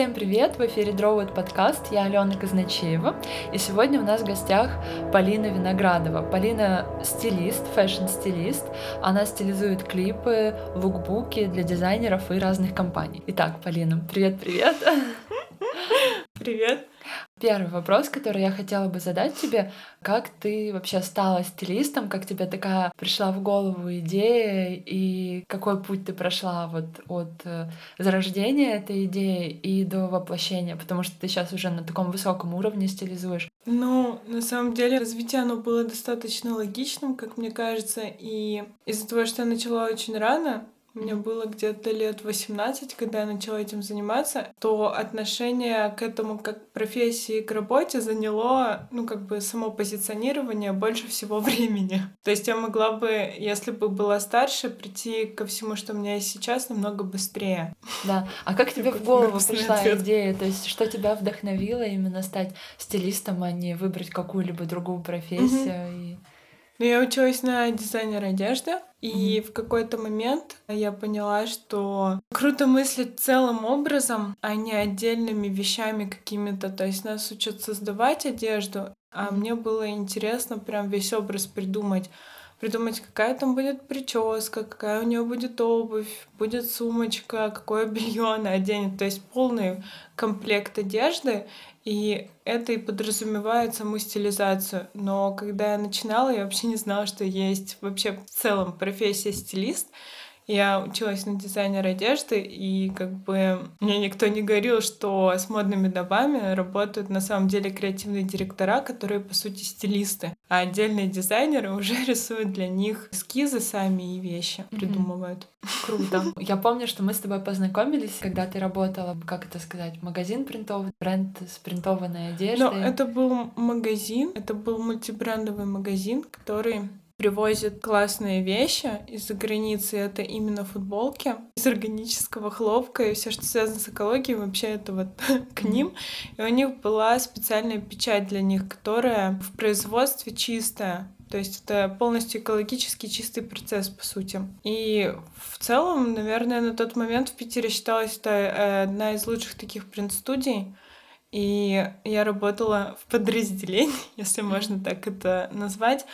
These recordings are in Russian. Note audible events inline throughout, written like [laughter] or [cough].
Всем привет! В эфире Drawwood подкаст. Я Алена Казначеева. И сегодня у нас в гостях Полина Виноградова. Полина стилист, fashion-стилист. Она стилизует клипы, лукбуки для дизайнеров и разных компаний. Итак, Полина, привет-привет! [laughs] Привет! Первый вопрос, который я хотела бы задать тебе, как ты вообще стала стилистом, как тебе такая пришла в голову идея? И какой путь ты прошла вот от э, зарождения этой идеи и до воплощения, потому что ты сейчас уже на таком высоком уровне стилизуешь. Ну, на самом деле, развитие оно было достаточно логичным, как мне кажется, и из-за того, что я начала очень рано, мне было где-то лет 18, когда я начала этим заниматься, то отношение к этому как профессии, к работе заняло, ну, как бы само позиционирование больше всего [laughs] времени. То есть я могла бы, если бы была старше, прийти ко всему, что у меня есть сейчас, намного быстрее. Да. А как тебе в голову пришла идея? То есть что тебя вдохновило именно стать стилистом, а не выбрать какую-либо другую профессию? И... Ну, я училась на дизайнера одежды, и mm-hmm. в какой-то момент я поняла, что круто мыслить целым образом, а не отдельными вещами какими-то. То есть нас учат создавать одежду, а mm-hmm. мне было интересно прям весь образ придумать придумать, какая там будет прическа, какая у нее будет обувь, будет сумочка, какое белье она оденет. То есть полный комплект одежды. И это и подразумевает саму стилизацию. Но когда я начинала, я вообще не знала, что есть вообще в целом профессия стилист. Я училась на дизайнера одежды, и как бы мне никто не говорил, что с модными домами работают на самом деле креативные директора, которые, по сути, стилисты. А отдельные дизайнеры [laughs] уже рисуют для них эскизы сами и вещи mm-hmm. придумывают. Круто. [laughs] Я помню, что мы с тобой познакомились, когда ты работала, как это сказать, магазин принтовый, бренд с принтованной одеждой. Но это был магазин, это был мультибрендовый магазин, который привозят классные вещи из-за границы. Это именно футболки из органического хлопка и все, что связано с экологией, вообще это вот [laughs] к ним. И у них была специальная печать для них, которая в производстве чистая. То есть это полностью экологически чистый процесс, по сути. И в целом, наверное, на тот момент в Питере считалась это э, одна из лучших таких принт-студий. И я работала в подразделении, [laughs] если можно так это назвать,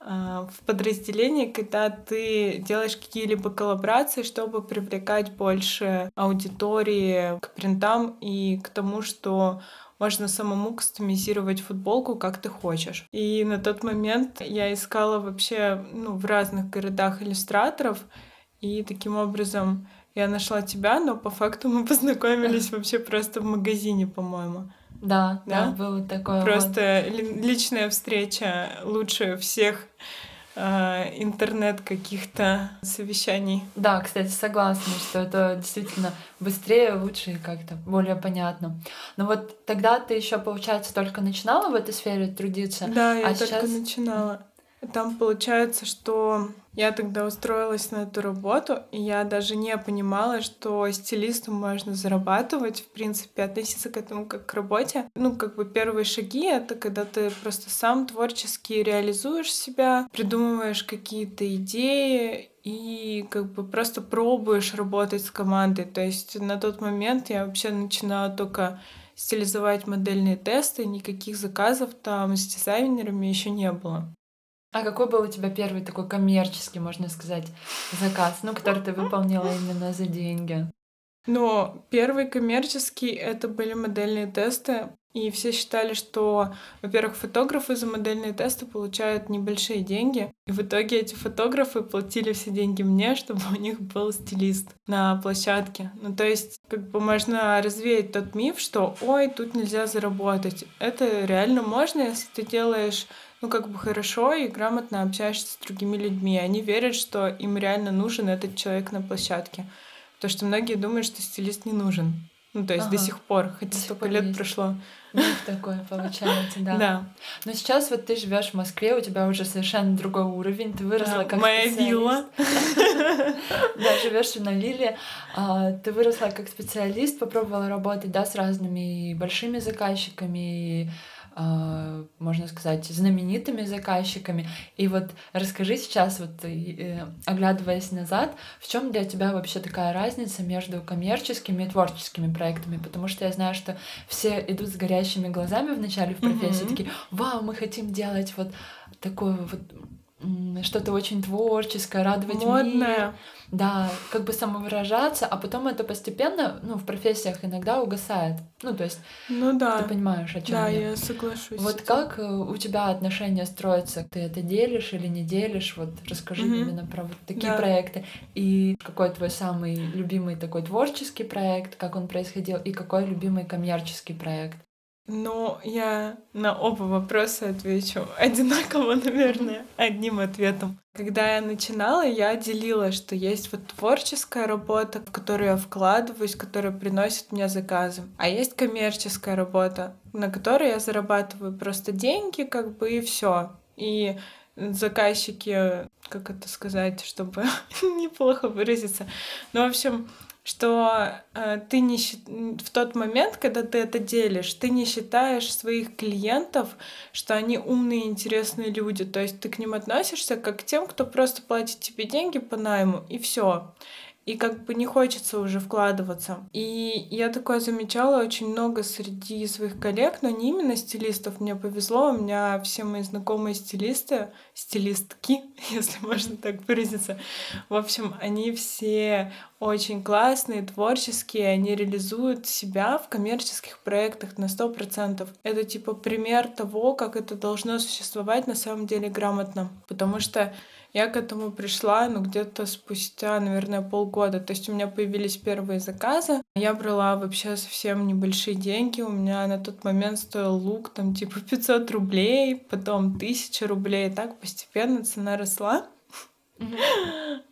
в подразделении, когда ты делаешь какие-либо коллаборации, чтобы привлекать больше аудитории к принтам и к тому, что можно самому кастомизировать футболку, как ты хочешь. И на тот момент я искала вообще ну, в разных городах иллюстраторов, и таким образом я нашла тебя, но по факту мы [laughs] познакомились вообще просто в магазине, по-моему. Да, да, да, было такое. Просто вот. личная встреча лучше всех э, интернет каких-то совещаний. Да, кстати, согласна, что это действительно быстрее, лучше и как-то более понятно. Но вот тогда ты еще, получается, только начинала в этой сфере трудиться. Да, я а только сейчас... начинала. Там получается, что я тогда устроилась на эту работу, и я даже не понимала, что стилистом можно зарабатывать, в принципе, относиться к этому как к работе. Ну, как бы первые шаги — это когда ты просто сам творчески реализуешь себя, придумываешь какие-то идеи, и как бы просто пробуешь работать с командой. То есть на тот момент я вообще начинала только стилизовать модельные тесты, никаких заказов там с дизайнерами еще не было. А какой был у тебя первый такой коммерческий, можно сказать, заказ, ну, который ты выполнила именно за деньги? Но первый коммерческий это были модельные тесты, и все считали, что, во-первых, фотографы за модельные тесты получают небольшие деньги, и в итоге эти фотографы платили все деньги мне, [laughs] чтобы у них был стилист на площадке. Ну, то есть, как бы можно развеять тот миф, что, ой, тут нельзя заработать. Это реально можно, если ты делаешь ну, как бы хорошо и грамотно общаешься с другими людьми. Они верят, что им реально нужен этот человек на площадке. Потому что многие думают, что стилист не нужен. Ну, то есть ага. до сих пор, хотя до столько лет есть. прошло. Ну, такое получается, [laughs] да. Да. Но сейчас вот ты живешь в Москве, у тебя уже совершенно другой уровень, ты выросла да, как Моя вилла. [laughs] Да, живешь на вилле, а, ты выросла как специалист, попробовала работать, да, с разными большими заказчиками, можно сказать, знаменитыми заказчиками. И вот расскажи сейчас, вот э, оглядываясь назад, в чем для тебя вообще такая разница между коммерческими и творческими проектами? Потому что я знаю, что все идут с горящими глазами в начале в профессии, mm-hmm. такие, вау, мы хотим делать вот такое вот что-то очень творческое, радовать Модное. мир. Да, как бы самовыражаться, а потом это постепенно, ну, в профессиях иногда угасает. Ну, то есть, ну да. ты понимаешь, о чем да, я. я соглашусь. Вот как э, у тебя отношения строятся? Ты это делишь или не делишь? Вот расскажи угу. именно про вот такие да. проекты. И какой твой самый любимый такой творческий проект, как он происходил, и какой любимый коммерческий проект? Ну, я на оба вопроса отвечу [laughs] одинаково, наверное, одним ответом. Когда я начинала, я делила, что есть вот творческая работа, в которую я вкладываюсь, которая приносит мне заказы. А есть коммерческая работа, на которой я зарабатываю просто деньги, как бы и все. И заказчики, как это сказать, чтобы [laughs] неплохо выразиться. Ну, в общем, что э, ты не в тот момент, когда ты это делишь, ты не считаешь своих клиентов, что они умные, интересные люди. То есть ты к ним относишься как к тем, кто просто платит тебе деньги по найму, и все и как бы не хочется уже вкладываться. И я такое замечала очень много среди своих коллег, но не именно стилистов. Мне повезло, у меня все мои знакомые стилисты, стилистки, [laughs] если можно так выразиться. В общем, они все очень классные, творческие, они реализуют себя в коммерческих проектах на сто процентов. Это типа пример того, как это должно существовать на самом деле грамотно. Потому что я к этому пришла, ну, где-то спустя, наверное, полгода. То есть у меня появились первые заказы. Я брала вообще совсем небольшие деньги. У меня на тот момент стоил лук там типа 500 рублей, потом 1000 рублей. И так постепенно цена росла.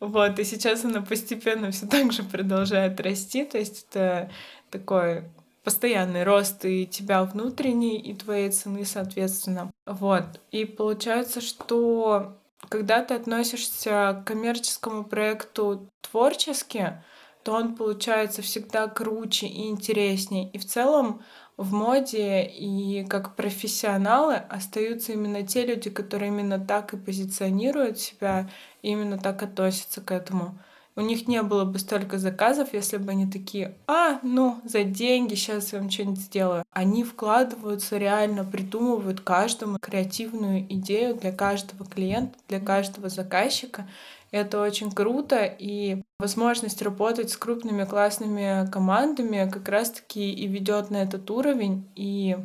Вот, и сейчас она постепенно все так же продолжает расти. То есть это такой постоянный рост и тебя внутренний, и твоей цены, соответственно. Вот. И получается, что когда ты относишься к коммерческому проекту творчески, то он получается всегда круче и интереснее. И в целом в моде и как профессионалы остаются именно те люди, которые именно так и позиционируют себя, и именно так относятся к этому у них не было бы столько заказов, если бы они такие, а, ну, за деньги сейчас я вам что-нибудь сделаю. Они вкладываются реально, придумывают каждому креативную идею для каждого клиента, для каждого заказчика. Это очень круто, и возможность работать с крупными классными командами как раз-таки и ведет на этот уровень. И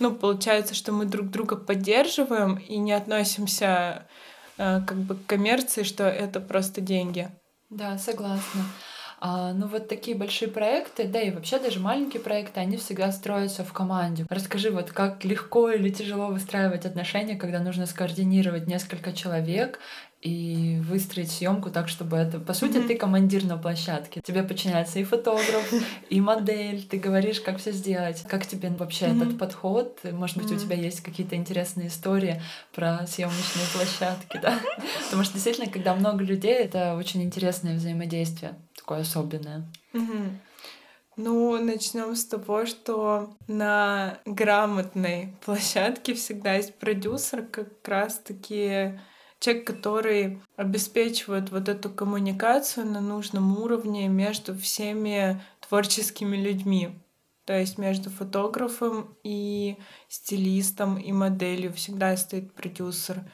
ну, получается, что мы друг друга поддерживаем и не относимся э, как бы к коммерции, что это просто деньги. Да, согласна. А, ну вот такие большие проекты, да и вообще даже маленькие проекты, они всегда строятся в команде. Расскажи, вот как легко или тяжело выстраивать отношения, когда нужно скоординировать несколько человек и выстроить съемку так, чтобы это... По сути, mm-hmm. ты командир на площадке. Тебе подчиняется и фотограф, и модель. Ты говоришь, как все сделать. Как тебе вообще mm-hmm. этот подход? Может быть, mm-hmm. у тебя есть какие-то интересные истории про съемочные площадки, [laughs] да? Потому что действительно, когда много людей, это очень интересное взаимодействие, такое особенное. Mm-hmm. Ну, начнем с того, что на грамотной площадке всегда есть продюсер, как раз-таки человек, который обеспечивает вот эту коммуникацию на нужном уровне между всеми творческими людьми. То есть между фотографом и стилистом и моделью всегда стоит продюсер.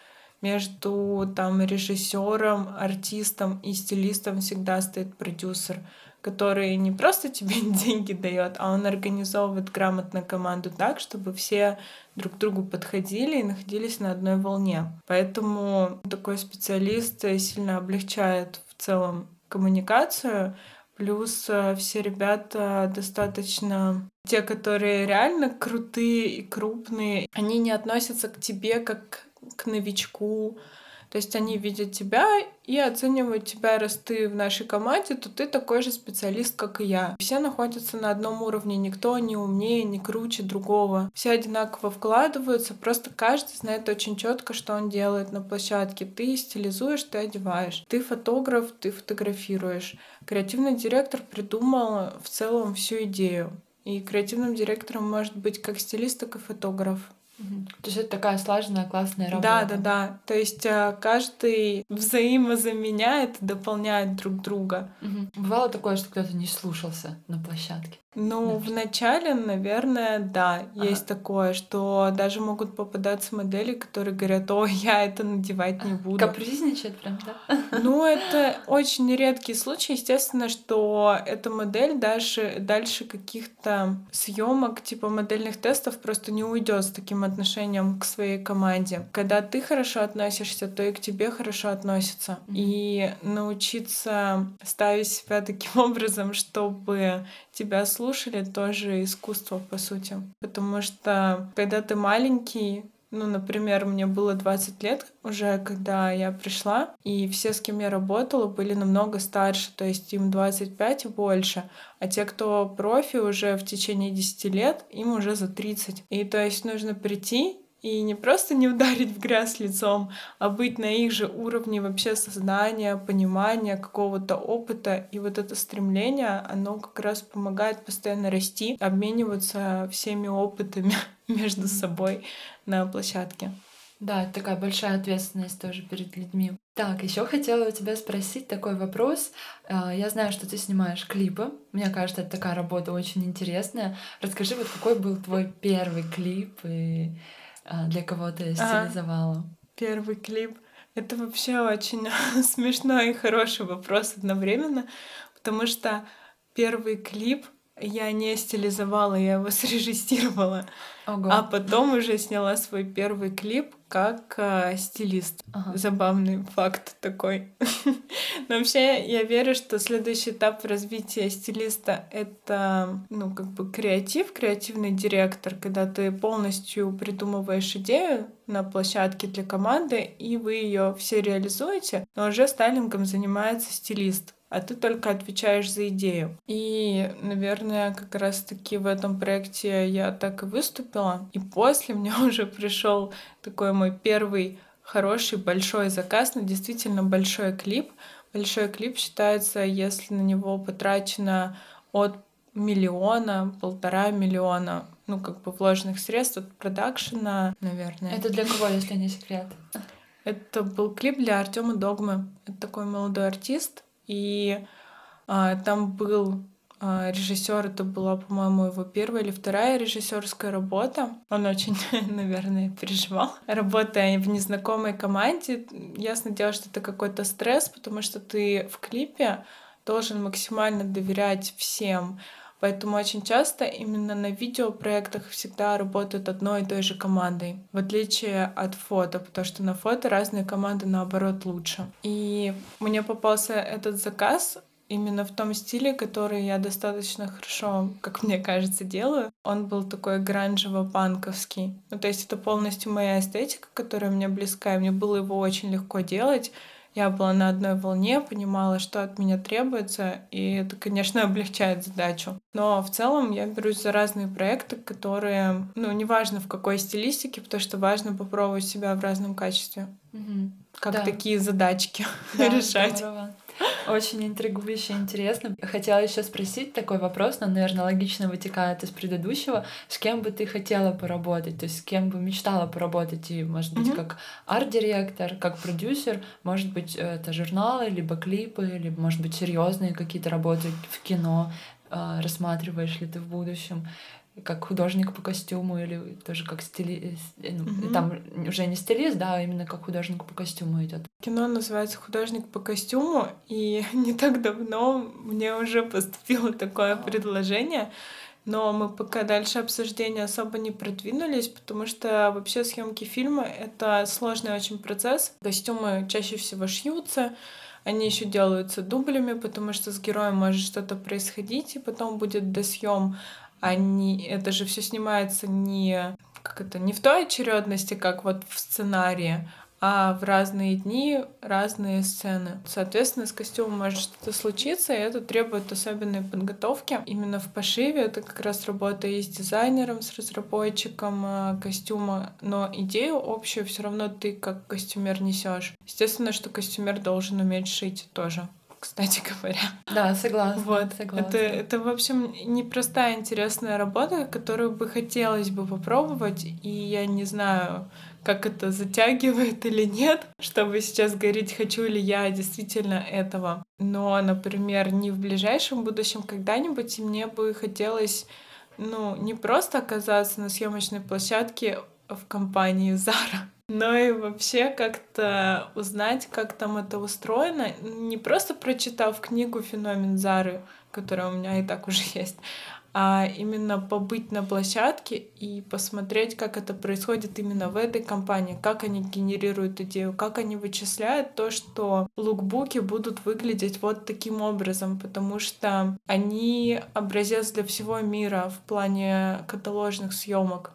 Между там режиссером, артистом и стилистом всегда стоит продюсер который не просто тебе [laughs] деньги дает, а он организовывает грамотно команду так, чтобы все друг к другу подходили и находились на одной волне. Поэтому такой специалист сильно облегчает в целом коммуникацию, Плюс э, все ребята достаточно те, которые реально крутые и крупные, они не относятся к тебе как к новичку, то есть они видят тебя и оценивают тебя, раз ты в нашей команде, то ты такой же специалист, как и я. Все находятся на одном уровне, никто не умнее, не круче другого. Все одинаково вкладываются, просто каждый знает очень четко, что он делает на площадке. Ты стилизуешь, ты одеваешь. Ты фотограф, ты фотографируешь. Креативный директор придумал в целом всю идею. И креативным директором может быть как стилист, так и фотограф. То есть это такая слаженная, классная работа. Да, да, да. То есть э, каждый взаимозаменяет, дополняет друг друга. Угу. Бывало такое, что кто-то не слушался на площадке. Ну, в начале, наверное, да, Ага. есть такое, что даже могут попадаться модели, которые говорят, о, я это надевать не буду. Капризничает прям, да? Ну, это очень редкий случай. Естественно, что эта модель дальше, дальше каких-то съемок, типа модельных тестов, просто не уйдет с таким отношением к своей команде. Когда ты хорошо относишься, то и к тебе хорошо относятся. Мгм. И научиться ставить себя таким [laughs] образом, чтобы тебя слушали, тоже искусство, по сути. Потому что, когда ты маленький, ну, например, мне было 20 лет уже, когда я пришла, и все, с кем я работала, были намного старше, то есть им 25 и больше. А те, кто профи уже в течение 10 лет, им уже за 30. И то есть нужно прийти и не просто не ударить в грязь лицом, а быть на их же уровне вообще сознания, понимания, какого-то опыта. И вот это стремление, оно как раз помогает постоянно расти, обмениваться всеми опытами [laughs] между собой на площадке. Да, это такая большая ответственность тоже перед людьми. Так, еще хотела у тебя спросить такой вопрос. А, Я знаю, что ты снимаешь клипы. Мне кажется, это такая работа очень интересная. Расскажи, вот какой был твой первый клип и для кого ты Ага. стилизовала? Первый клип. Это вообще очень [laughs] смешной и хороший вопрос одновременно, потому что первый клип я не стилизовала, я его [laughs] срежиссировала, Ого. а потом уже сняла свой первый клип как э, стилист. Ага. Забавный факт такой. [laughs] Но вообще я верю, что следующий этап развития стилиста — это, ну, как бы креатив, креативный директор, когда ты полностью придумываешь идею на площадке для команды, и вы ее все реализуете, но уже стайлингом занимается стилист а ты только отвечаешь за идею. И, наверное, как раз-таки в этом проекте я так и выступила. И после мне [laughs] уже пришел такой мой первый хороший большой заказ на действительно большой клип. Большой клип считается, если на него потрачено от миллиона, полтора миллиона, ну, как бы вложенных средств от продакшена, наверное. Это для кого, если не секрет? Это был клип для Артема Догмы. Это такой молодой артист. И а, там был а, режиссер, это была, по-моему, его первая или вторая режиссерская работа. Он очень, [laughs] наверное, переживал. Работая в незнакомой команде, ясно дело, что это какой-то стресс, потому что ты в клипе должен максимально доверять всем. Поэтому очень часто именно на видеопроектах всегда работают одной и той же командой, в отличие от фото, потому что на фото разные команды наоборот лучше. И мне попался этот заказ именно в том стиле, который я достаточно хорошо, как мне кажется, делаю. Он был такой гранжево-панковский. Ну, то есть это полностью моя эстетика, которая мне близка, и мне было его очень легко делать. Я была на одной волне, понимала, что от меня требуется, и это, конечно, [laughs] облегчает задачу. Но в целом я берусь за разные проекты, которые, ну, неважно в какой стилистике, потому что важно попробовать себя в разном качестве. Мгм. Как Да. такие задачки [laughs] Да, решать. здорово. Очень интригующе, интересно. Хотела еще спросить такой вопрос, но, наверное, логично вытекает из предыдущего. С кем бы ты хотела поработать? То есть с кем бы мечтала поработать? И, может быть, как арт-директор, как продюсер, может быть, это журналы, либо клипы, либо, может быть, серьезные какие-то работы в кино. А, Рассматриваешь ли ты в будущем? Как художник по костюму или тоже как стилист, ну, Мгм. там уже не стилист, да, а именно как художник по костюму идет. Кино называется «Художник по костюму», и [laughs] не так давно мне уже поступило такое предложение, но мы пока дальше обсуждения особо не продвинулись, потому что вообще съемки фильма — это сложный очень процесс. Костюмы чаще всего шьются, они еще делаются дублями, потому что с героем может что-то происходить, и потом будет досъем. Они, это же все снимается не как это не в той очередности, как вот в сценарии, а в разные дни разные сцены. Соответственно, с костюмом может что-то случиться, и это требует особенной подготовки. Именно в пошиве это как раз работа и с дизайнером, с разработчиком э, костюма, но идею общую все равно ты как костюмер несешь. Естественно, что костюмер должен уметь шить тоже. Кстати говоря. Да, согласна. Вот. согласна. Это, это, в общем, непростая, интересная работа, которую бы хотелось бы попробовать, и я не знаю, как это затягивает или нет, чтобы сейчас говорить, хочу ли я действительно этого. Но, например, не в ближайшем будущем когда-нибудь мне бы хотелось ну, не просто оказаться на съемочной площадке в компании Zara, но и вообще как-то узнать, как там это устроено, не просто прочитав книгу «Феномен Зары», которая у меня и так уже [laughs] есть, а именно побыть на площадке и посмотреть, как это происходит именно в этой компании, как они генерируют идею, как они вычисляют то, что лукбуки будут выглядеть вот таким образом, потому что они образец для всего мира в плане каталожных съемок.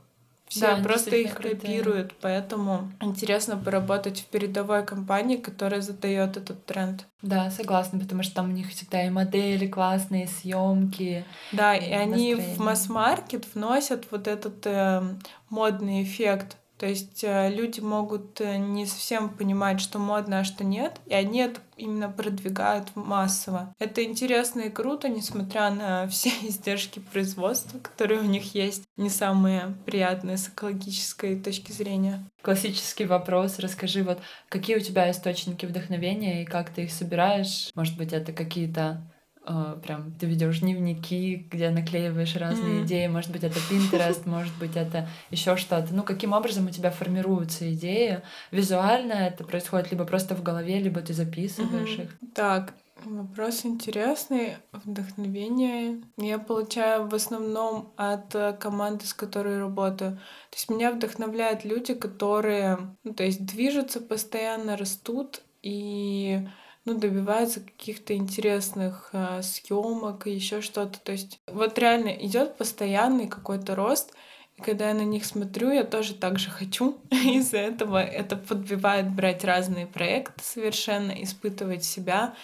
Все да, просто их копируют, поэтому интересно поработать в передовой компании, которая задает этот тренд. Да, согласна, потому что там у них всегда и модели классные, съемки. Да, и, и они в масс-маркет вносят вот этот э, модный эффект то есть э, люди могут э, не совсем понимать, что модно, а что нет, и они это именно продвигают массово. Это интересно и круто, несмотря на [laughs] все издержки производства, которые у них есть, не самые приятные с экологической точки зрения. Классический вопрос. Расскажи, вот какие у тебя источники вдохновения и как ты их собираешь? Может быть, это какие-то прям ты ведешь дневники, где наклеиваешь разные mm. идеи, может быть, это Pinterest, может быть, это еще что-то. Ну, каким образом у тебя формируются идеи? Визуально это происходит либо просто в голове, либо ты записываешь mm-hmm. их. Так, Вопрос интересный. Вдохновение я получаю в основном от э, команды, с которой работаю. То есть меня вдохновляют люди, которые, ну, то есть движутся постоянно, растут и ну, добиваются каких-то интересных э, съемок и еще что-то. То есть вот реально идет постоянный какой-то рост. И когда я на них смотрю, я тоже так же хочу. [laughs] Из-за этого это подбивает брать разные проекты совершенно, испытывать себя.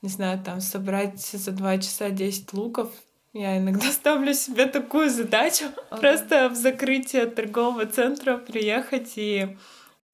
Не знаю, там собрать за два часа 10 луков. Я иногда [laughs] ставлю себе такую задачу. [laughs] Okay. Просто в закрытие торгового центра приехать и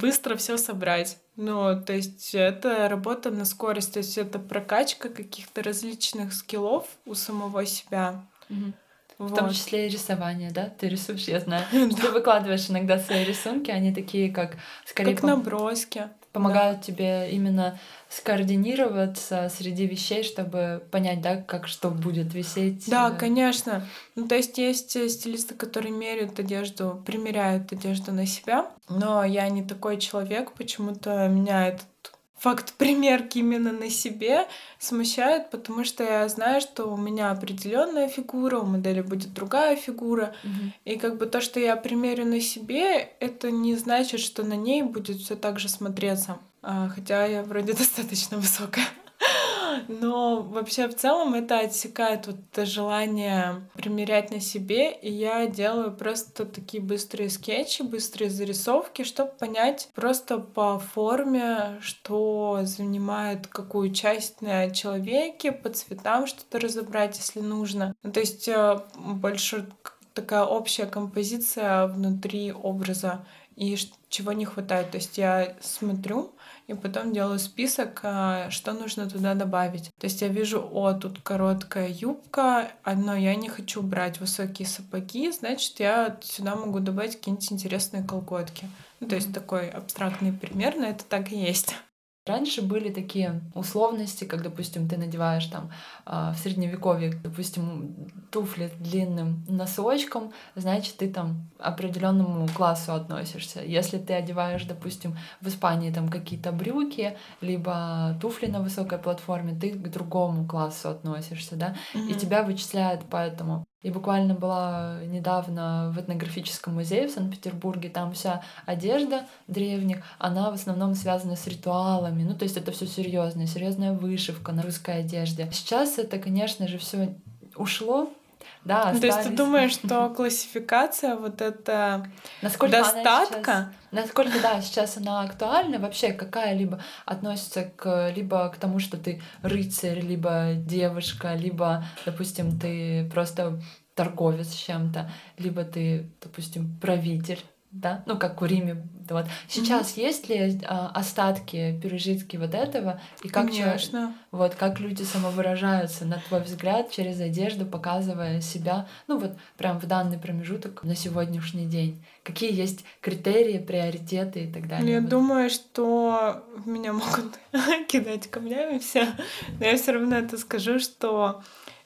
быстро все собрать. Ну, то есть это работа на скорость, то есть это прокачка каких-то различных скиллов у самого себя. Угу. Вот. В том числе и рисование, да? Ты рисуешь, я знаю. [laughs] Ты выкладываешь иногда свои рисунки, они такие, как скорее... Как наброски. Помогают тебе именно скоординироваться среди вещей, чтобы понять, да, как что будет висеть. Да, конечно. Ну, то есть есть стилисты, которые меряют одежду, примеряют одежду на себя, но я не такой человек, почему-то меня этот факт примерки именно на себе смущает, потому что я знаю, что у меня определенная фигура, у модели будет другая фигура. Mm-hmm. И как бы то, что я примерю на себе, это не значит, что на ней будет все так же смотреться. А, хотя я вроде [laughs] достаточно высокая. Но вообще в целом это отсекает вот это желание примерять на себе, и я делаю просто такие быстрые скетчи, быстрые зарисовки, чтобы понять просто по форме, что занимает какую часть на человеке, по цветам что-то разобрать, если нужно. Ну, то есть э, больше такая общая композиция внутри образа и чего не хватает. То есть я смотрю, и потом делаю список, а, что нужно туда добавить. То есть я вижу, о, тут короткая юбка, но я не хочу брать высокие сапоги, значит, я сюда могу добавить какие-нибудь интересные колготки. Ну, то есть такой абстрактный пример, но это так и есть. Раньше были такие условности, как, допустим, ты надеваешь там а, в средневековье, допустим, туфли длинным носочком, значит, ты там определенному классу относишься. Если ты одеваешь, допустим, в Испании там какие-то брюки, либо туфли на высокой платформе, ты к другому классу относишься, да, mm-hmm. и тебя вычисляют поэтому. И буквально была недавно в этнографическом музее в Санкт-Петербурге, там вся одежда древних, она в основном связана с ритуалами, ну то есть это все серьезное, серьезная вышивка на русской одежде. Сейчас это, конечно же, все ушло да, ну, то есть ты думаешь, [laughs] что классификация вот это насколько достатка? Сейчас, насколько, да, сейчас она актуальна, вообще какая-либо относится к либо к тому, что ты рыцарь, либо девушка, либо, допустим, ты просто торговец чем-то, либо ты, допустим, правитель да, ну как у Риме, вот. Сейчас mm-hmm. есть ли а, остатки, пережитки вот этого и как Конечно. вот как люди самовыражаются, на твой взгляд, через одежду, показывая себя, ну вот прям в данный промежуток на сегодняшний день. Какие есть критерии, приоритеты и так далее? Я вот. думаю, что меня могут [laughs] кидать камнями все, но я все равно это скажу, что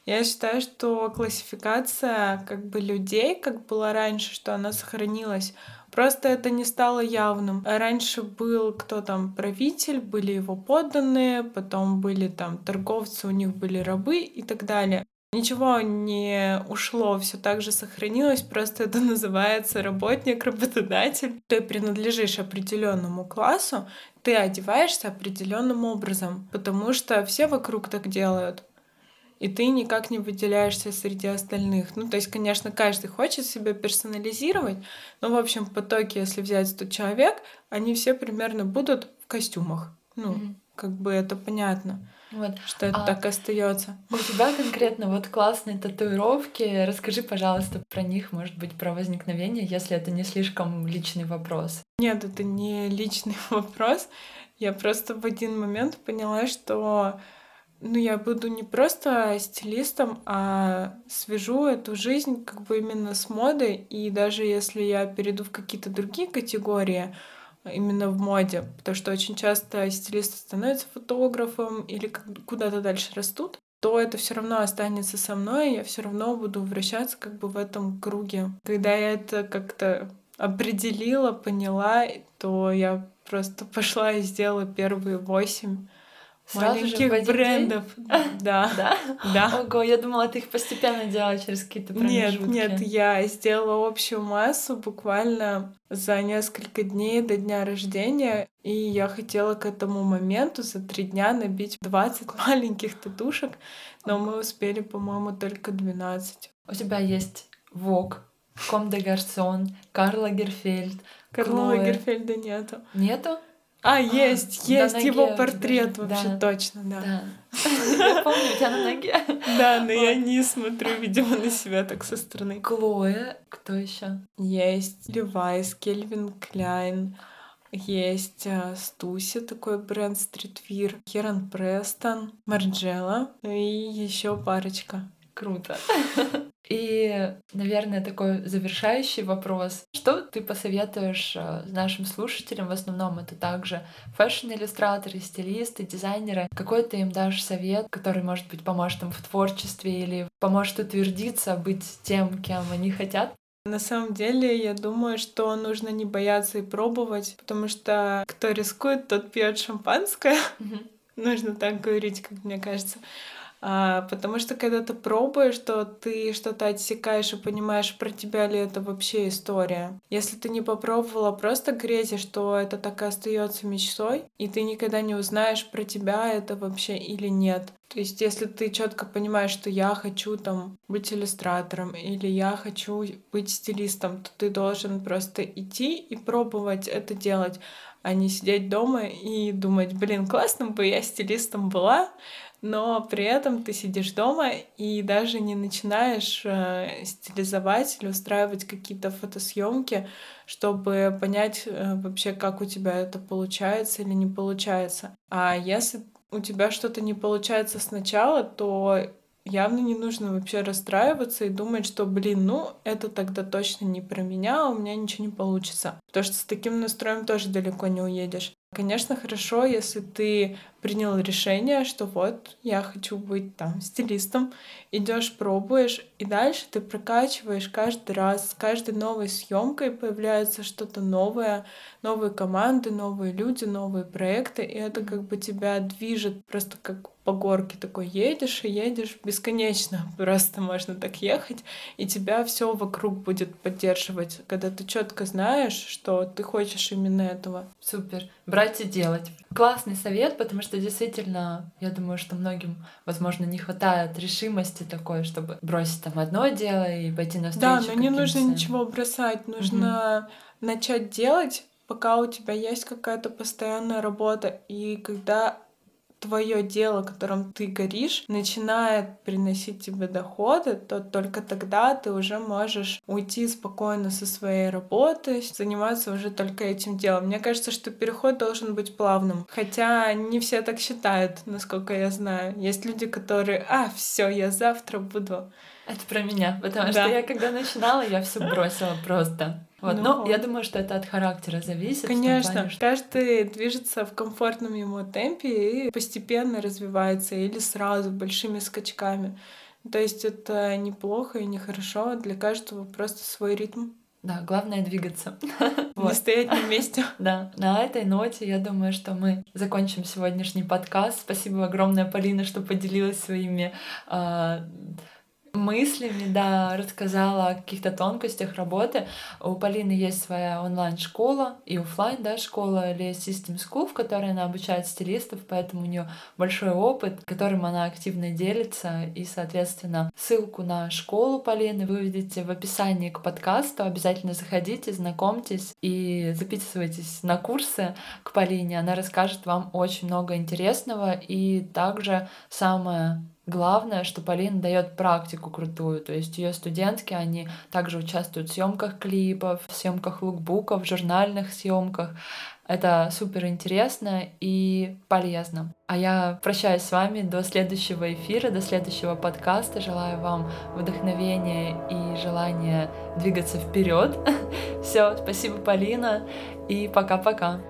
я считаю, что классификация как бы людей, как была раньше, что она сохранилась, Просто это не стало явным. Раньше был кто там правитель, были его подданные, потом были там торговцы, у них были рабы и так далее. Ничего не ушло, все так же сохранилось, просто это [laughs] называется работник, работодатель. Ты принадлежишь определенному классу, ты одеваешься определенным образом, потому что все вокруг так делают и ты никак не выделяешься среди остальных. Ну, то есть, конечно, каждый хочет себя персонализировать, но, в общем, в потоке, если взять 100 человек, они все примерно будут в костюмах. Ну, mm-hmm. как бы это понятно. Вот. Что это а так остается. У тебя конкретно вот классные татуировки. Расскажи, пожалуйста, про них, может быть, про возникновение, если это не слишком личный вопрос. Нет, это не личный [laughs] вопрос. Я просто в один момент поняла, что ну, я буду не просто стилистом, а свяжу эту жизнь как бы именно с модой. И даже если я перейду в какие-то другие категории, именно в моде, потому что очень часто стилисты становятся фотографом или куда-то дальше растут, то это все равно останется со мной, и я все равно буду вращаться как бы в этом круге. Когда я это как-то определила, поняла, то я просто [laughs] пошла и сделала первые восемь Сразу маленьких же брендов. Да. Да? Да. Ого, я думала, ты их постепенно делала через какие-то промежутки. Нет, нет, я сделала общую массу буквально за несколько дней до дня рождения, и я хотела к этому моменту за три дня набить 20 [laughs] маленьких татушек, но мы успели, по-моему, только 12. У тебя есть Вок, Ком де Гарсон, Карла Герфельд, Карла Герфельда нету. Нету? А, есть, а, есть его портрет вообще да. точно, да. да. [laughs] Я помню, у тебя на ноге. Да, но я не смотрю, видимо, на себя так со стороны. Клоя, кто еще? Есть Левайс, Кельвин Кляйн, есть uh, Стуси, такой бренд стритвир, Херон Престон, Марджела и еще парочка. Круто. [laughs] И, наверное, такой завершающий вопрос. Что ты посоветуешь э, нашим слушателям? В основном это также фэшн-иллюстраторы, стилисты, дизайнеры. Какой ты им дашь совет, который, может быть, поможет им в творчестве или поможет утвердиться, быть тем, кем они хотят? На самом деле, я думаю, что нужно не бояться и пробовать, потому что кто рискует, тот пьет шампанское. Нужно так говорить, как мне кажется. А, потому что когда ты пробуешь, то ты что-то отсекаешь и понимаешь, про тебя ли это вообще история. Если ты не попробовала, просто грезишь, что это так и остается мечтой, и ты никогда не узнаешь про тебя это вообще или нет. То есть, если ты четко понимаешь, что я хочу там быть иллюстратором или я хочу быть стилистом, то ты должен просто идти и пробовать это делать, а не сидеть дома и думать, блин, классно бы я стилистом была, но при этом ты сидишь дома и даже не начинаешь э, стилизовать или устраивать какие-то фотосъемки, чтобы понять э, вообще, как у тебя это получается или не получается. А если у тебя что-то не получается сначала, то явно не нужно вообще расстраиваться и думать, что, блин, ну, это тогда точно не про меня, а у меня ничего не получится. Потому что с таким настроем тоже далеко не уедешь. Конечно, хорошо, если ты принял решение, что вот я хочу быть там стилистом, идешь, пробуешь, и дальше ты прокачиваешь каждый раз, с каждой новой съемкой появляется что-то новое, новые команды, новые люди, новые проекты, и это как бы тебя движет просто как по горке такой едешь и едешь бесконечно. Просто можно так ехать, и тебя все вокруг будет поддерживать, когда ты четко знаешь, что ты хочешь именно этого. Супер. Брать и делать. Классный совет, потому что действительно, я думаю, что многим, возможно, не хватает решимости такой, чтобы бросить там одно дело и пойти на встречу. Да, но не нужно ничего бросать, нужно угу. начать делать, пока у тебя есть какая-то постоянная работа. И когда твое дело, которым ты горишь, начинает приносить тебе доходы, то только тогда ты уже можешь уйти спокойно со своей работы, заниматься уже только этим делом. Мне кажется, что переход должен быть плавным. Хотя не все так считают, насколько я знаю. Есть люди, которые, а, все, я завтра буду это про меня, потому да. что я когда начинала, я все бросила просто. Вот. Ну, Но я думаю, что это от характера зависит. Конечно, плане, что... каждый движется в комфортном ему темпе и постепенно развивается или сразу большими скачками. То есть это неплохо и нехорошо, для каждого просто свой ритм. Да, главное двигаться. [laughs] Не стоять на месте. [laughs] Да, на этой ноте я думаю, что мы закончим сегодняшний подкаст. Спасибо огромное, Полина, что поделилась своими а, мыслями, да, рассказала о каких-то тонкостях работы. У Полины есть своя онлайн-школа и офлайн, да, школа или System School, в которой она обучает стилистов, поэтому у нее большой опыт, которым она активно делится. И, соответственно, ссылку на школу Полины вы увидите в описании к подкасту. Обязательно заходите, знакомьтесь и записывайтесь на курсы к Полине. Она расскажет вам очень много интересного и также самое Главное, что Полина дает практику крутую, то есть ее студентки, они также участвуют в съемках клипов, в съемках лукбуков, в журнальных съемках. Это супер интересно и полезно. А я прощаюсь с вами до следующего эфира, до следующего подкаста. Желаю вам вдохновения и желания двигаться вперед. [laughs] Все, спасибо, Полина, и пока-пока.